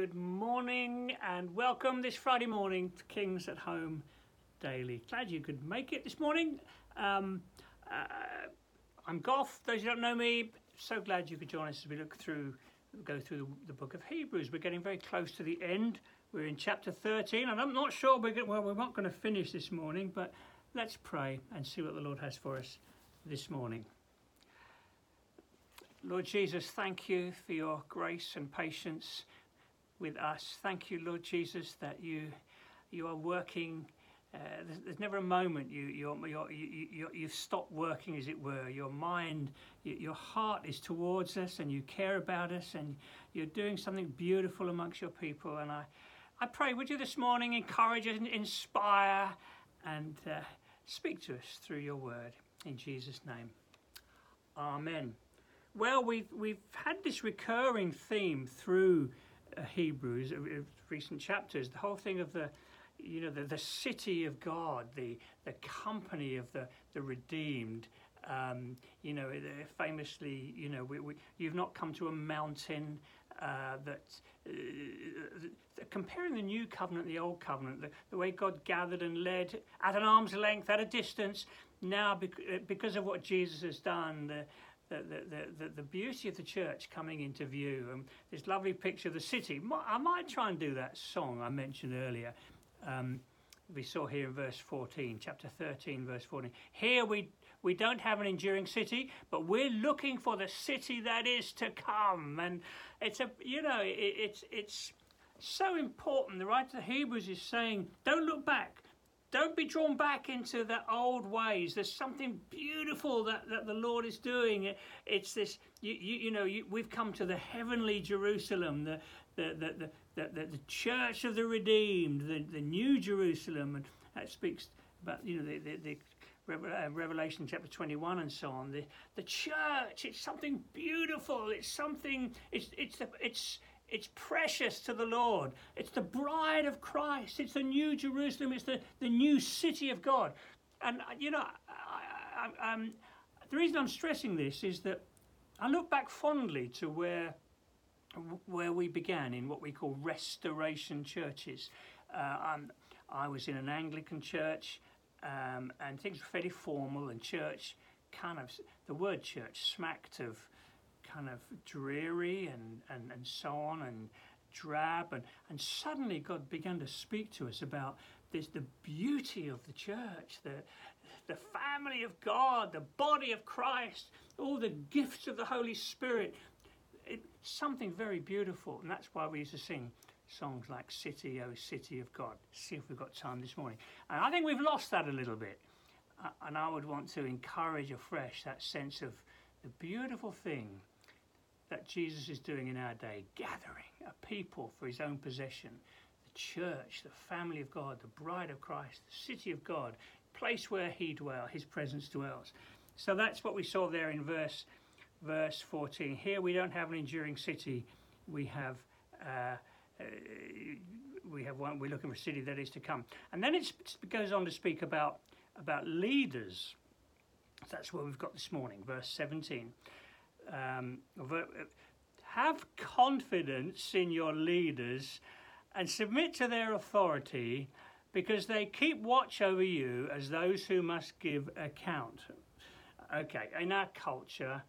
good morning and welcome this Friday morning to Kings at Home Daily. Glad you could make it this morning. Um, uh, I'm Goff. Those who don't know me, so glad you could join us as we look through, go through the, the book of Hebrews. We're getting very close to the end. We're in chapter 13, and I'm not sure we're well, we're not going to finish this morning, but let's pray and see what the Lord has for us this morning. Lord Jesus, thank you for your grace and patience with us. Thank you, Lord Jesus, that you you are working. Uh, there's, there's, never a moment you you're, you're, you you have stopped working, as it were. Your mind, your heart is towards us, and you care about us, and you're doing something beautiful amongst your people. And I, I pray, would you this morning encourage and inspire, and uh, speak to us through your word in Jesus' name. Amen. Well, we've we've had this recurring theme through Hebrews, uh, recent chapters. The whole thing of the, you know, the, the city of God, the the company of the the redeemed. Um, you know, famously, you know, we, we, you've not come to a mountain uh, that uh, comparing the new covenant the old covenant, the, the, way God gathered and led at an arm's length, at a distance. Now, uh, because of what Jesus has done, the, the, the, the, beauty of the church coming into view. Um, this lovely picture of the city. I might try and do that song I mentioned earlier. Um, we saw here in verse 14, chapter 13, verse 14. Here we, we don't have an enduring city, but we're looking for the city that is to come. And it's a, you know, it, it's, it's so important. The writer of Hebrews is saying, don't look back. Don't be drawn back into the old ways. There's something beautiful that, that the Lord is doing. It's this, you, you, you know, you, we've come to the heavenly Jerusalem, the, the, the, the, the, the church of the redeemed, the, the new Jerusalem. And that speaks about, you know, the, the, the uh, Revelation chapter 21 and so on. The, the church, it's something beautiful. It's something, it's, it's, the, it's, it's precious to the Lord. It's the bride of Christ. It's the new Jerusalem. It's the, the new city of God. And, uh, you know, I, I, the reason I'm stressing this is that I look back fondly to where, where we began in what we call restoration churches. Uh, I was in an Anglican church um, and things were fairly formal and church kind of, the word church smacked of kind of dreary and, and, and so on and drab and, and suddenly God began to speak to us about this the beauty of the church, the the family of God, the body of Christ, all the gifts of the Holy Spirit. It, something very beautiful, and that's why we used to sing songs like City, O City of God. See if we've got time this morning. And I think we've lost that a little bit. Uh, and I would want to encourage afresh that sense of the beautiful thing that Jesus is doing in our day, gathering a people for his own possession, the church, the family of God, the bride of Christ, the city of God, place where he dwells, his presence dwells. So that's what we saw there in verse verse 14. Here we don't have an enduring city, we have uh, uh, we have one. We're looking for a city that is to come, and then it goes on to speak about about leaders. That's what we've got this morning, verse 17 um, have confidence in your leaders and submit to their authority because they keep watch over you as those who must give account. Okay, in our culture,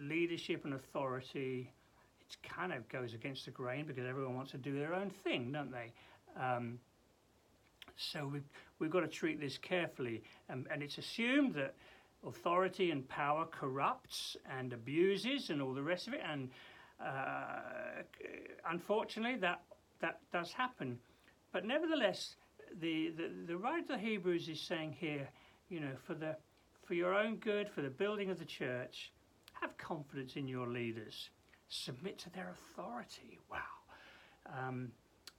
leadership and authority, it kind of goes against the grain because everyone wants to do their own thing, don't they? Um, so we've, we've got to treat this carefully. And it's assumed that authority and power corrupts and abuses and all the rest of it. And uh, unfortunately, that that does happen. But nevertheless, the, the, the writer of the Hebrews is saying here, you know, for the for your own good, for the building of the church, have confidence in your leaders. Submit to their authority. Wow. Um,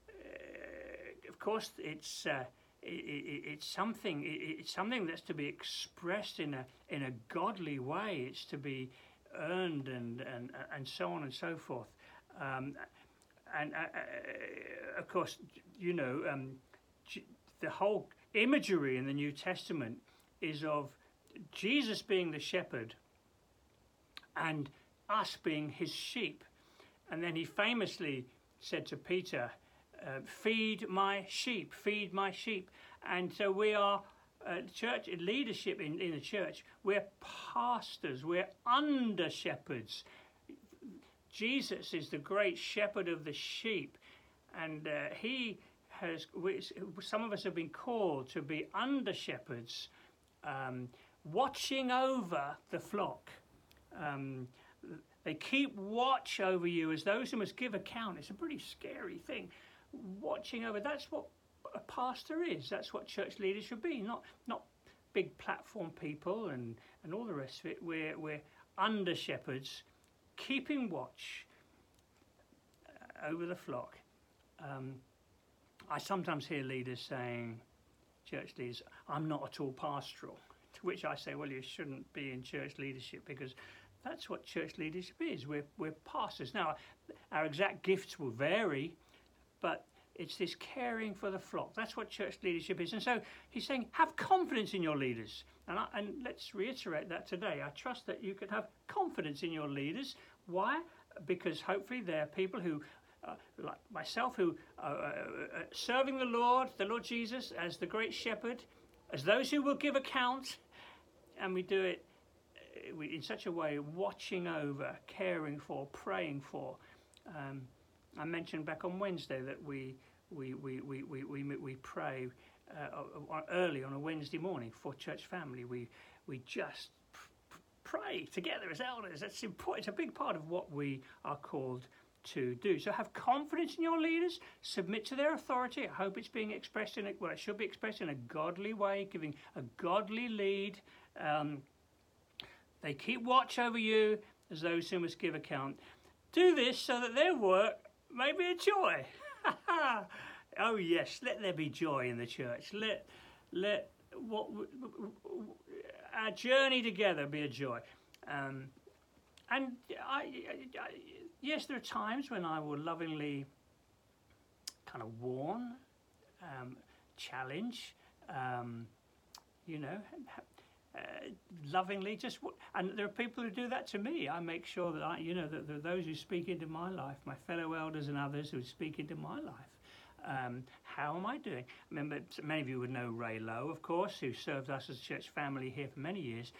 uh, of course, it's uh, it, it's something it's something that's to be expressed in a in a godly way. It's to be earned and and and so on and so forth. Um, and uh, uh, of course you know um, the whole imagery in the New Testament is of Jesus being the shepherd and us being his sheep. And then he famously said to Peter, uh, Feed my sheep, feed my sheep. And so we are uh, church leadership in, in the church, we're pastors, we're under shepherds. Jesus is the great shepherd of the sheep, and uh, he has. We, some of us have been called to be under shepherds, um, watching over the flock. Um, they keep watch over you as those who must give account. It's a pretty scary thing. Watching over, that's what a pastor is. That's what church leaders should be, not not big platform people and, and all the rest of it. We're, we're under shepherds, keeping watch uh, over the flock. Um, I sometimes hear leaders saying, church leaders, I'm not at all pastoral. To which I say, well, you shouldn't be in church leadership because that's what church leadership is. We're, we're pastors. Now, our exact gifts will vary, but it's this caring for the flock. That's what church leadership is. And so he's saying, have confidence in your leaders. And, I, and let's reiterate that today. I trust that you can have confidence in your leaders. Why? Because hopefully they're people who, uh, like myself, who are uh, uh, serving the Lord, the Lord Jesus, as the great shepherd, as those who will give account. And we do it uh, in such a way, watching over, caring for, praying for. Um, I mentioned back on Wednesday that we we we we we we, we pray uh, early on a Wednesday morning for church family. We we just pray together as elders. That's important. It's a big part of what we are called to do. So have confidence in your leaders, submit to their authority. I hope it's being expressed in a, well, it should be expressed in a godly way, giving a godly lead. Um, they keep watch over you as those who must give account. Do this so that their work maybe a joy. oh yes, let there be joy in the church. Let let what our journey together be a joy. Um, and I, I, yes, there are times when I will lovingly kind of warn, um, challenge, um, you know, lovingly just and there are people who do that to me i make sure that i you know that there are those who speak into my life my fellow elders and others who speak into my life um, how am i doing I remember many of you would know ray lowe of course who served us as a church family here for many years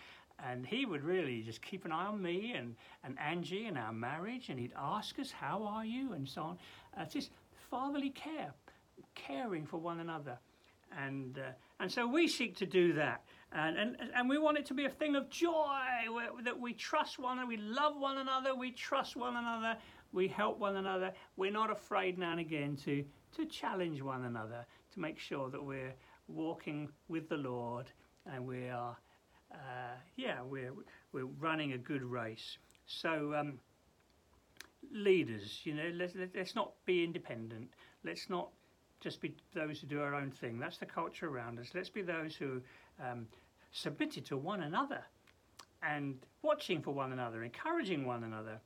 and he would really just keep an eye on me and, and Angie and our marriage, and he'd ask us, How are you? and so on. Uh, just fatherly care, caring for one another. And, uh, and so we seek to do that. And, and, and we want it to be a thing of joy, that we trust one another, we love one another, we trust one another, we help one another. We're not afraid now and again to, to challenge one another, to make sure that we're walking with the Lord and we are, uh, yeah, we're, we're running a good race. So, um, leaders, you know, let's, let's not be independent. Let's not just be those who do our own thing. That's the culture around us. Let's be those who um, submitted to one another and watching for one another, encouraging one another.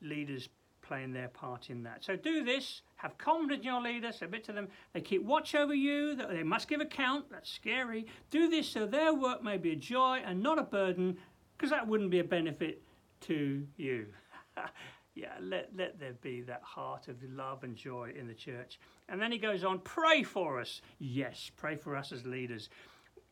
Leaders playing their part in that. So do this, have confidence in your leader, submit to them. They keep watch over you, they must give account. That's scary. Do this so their work may be a joy and not a burden, because that wouldn't be a benefit to you. yeah, let, let there be that heart of love and joy in the church. And then he goes on, pray for us. Yes, pray for us as leaders.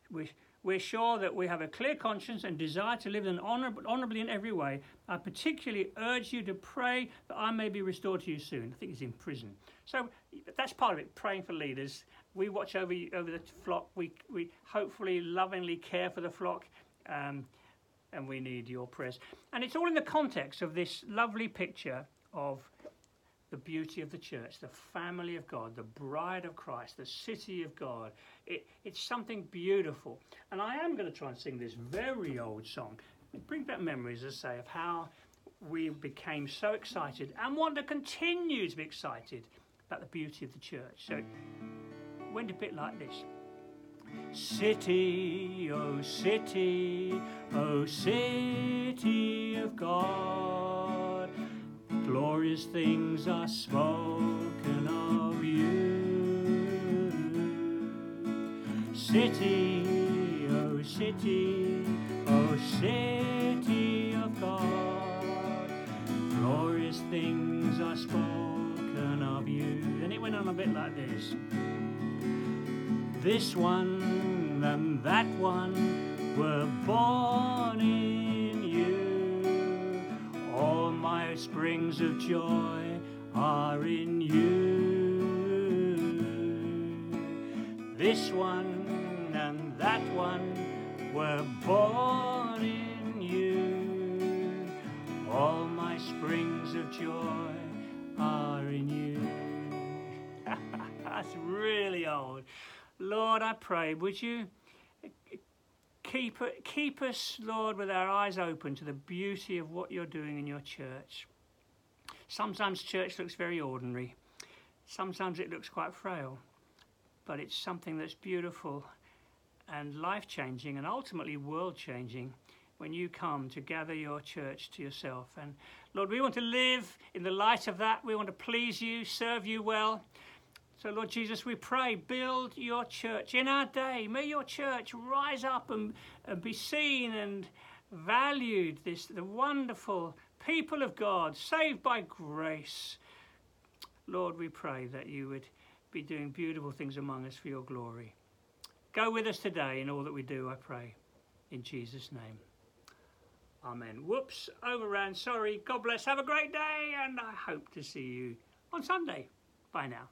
We, we're sure that we have a clear conscience and desire to live honorably in every way. I particularly urge you to pray that I may be restored to you soon. I think he's in prison. So that's part of it, praying for leaders. We watch over, over the flock. We, we hopefully lovingly care for the flock. Um, and we need your prayers. And it's all in the context of this lovely picture of the beauty of the church, the family of God, the bride of Christ, the city of God. It, it's something beautiful. And I am going to try and sing this very old song. Bring back memories, as I say, of how we became so excited and want to continue to be excited about the beauty of the church. So went a bit like this. City, oh city, oh city of God, glorious things are spoken of you. City, oh city, oh city of God, glorious things are spoken of you. And it went on a bit like this. This one and that one were born in springs of joy are in you. This one and that one were born in you. All my springs of joy are in you. That's really old. Lord, I pray, would you keep, keep us, Lord, with our eyes open to the beauty of what you're doing in your church. Sometimes church looks very ordinary. Sometimes it looks quite frail. But it's something that's beautiful and life changing and ultimately world changing when you come to gather your church to yourself. And Lord, we want to live in the light of that. We want to please you, serve you well. So, Lord Jesus, we pray, build your church in our day. May your church rise up and, and be seen and valued. This the wonderful people of God, saved by grace. Lord, we pray that you would be doing beautiful things among us for your glory. Go with us today in all that we do, I pray. In Jesus' name. Amen. Whoops, overran. Sorry. God bless. Have a great day, and I hope to see you on Sunday. Bye now.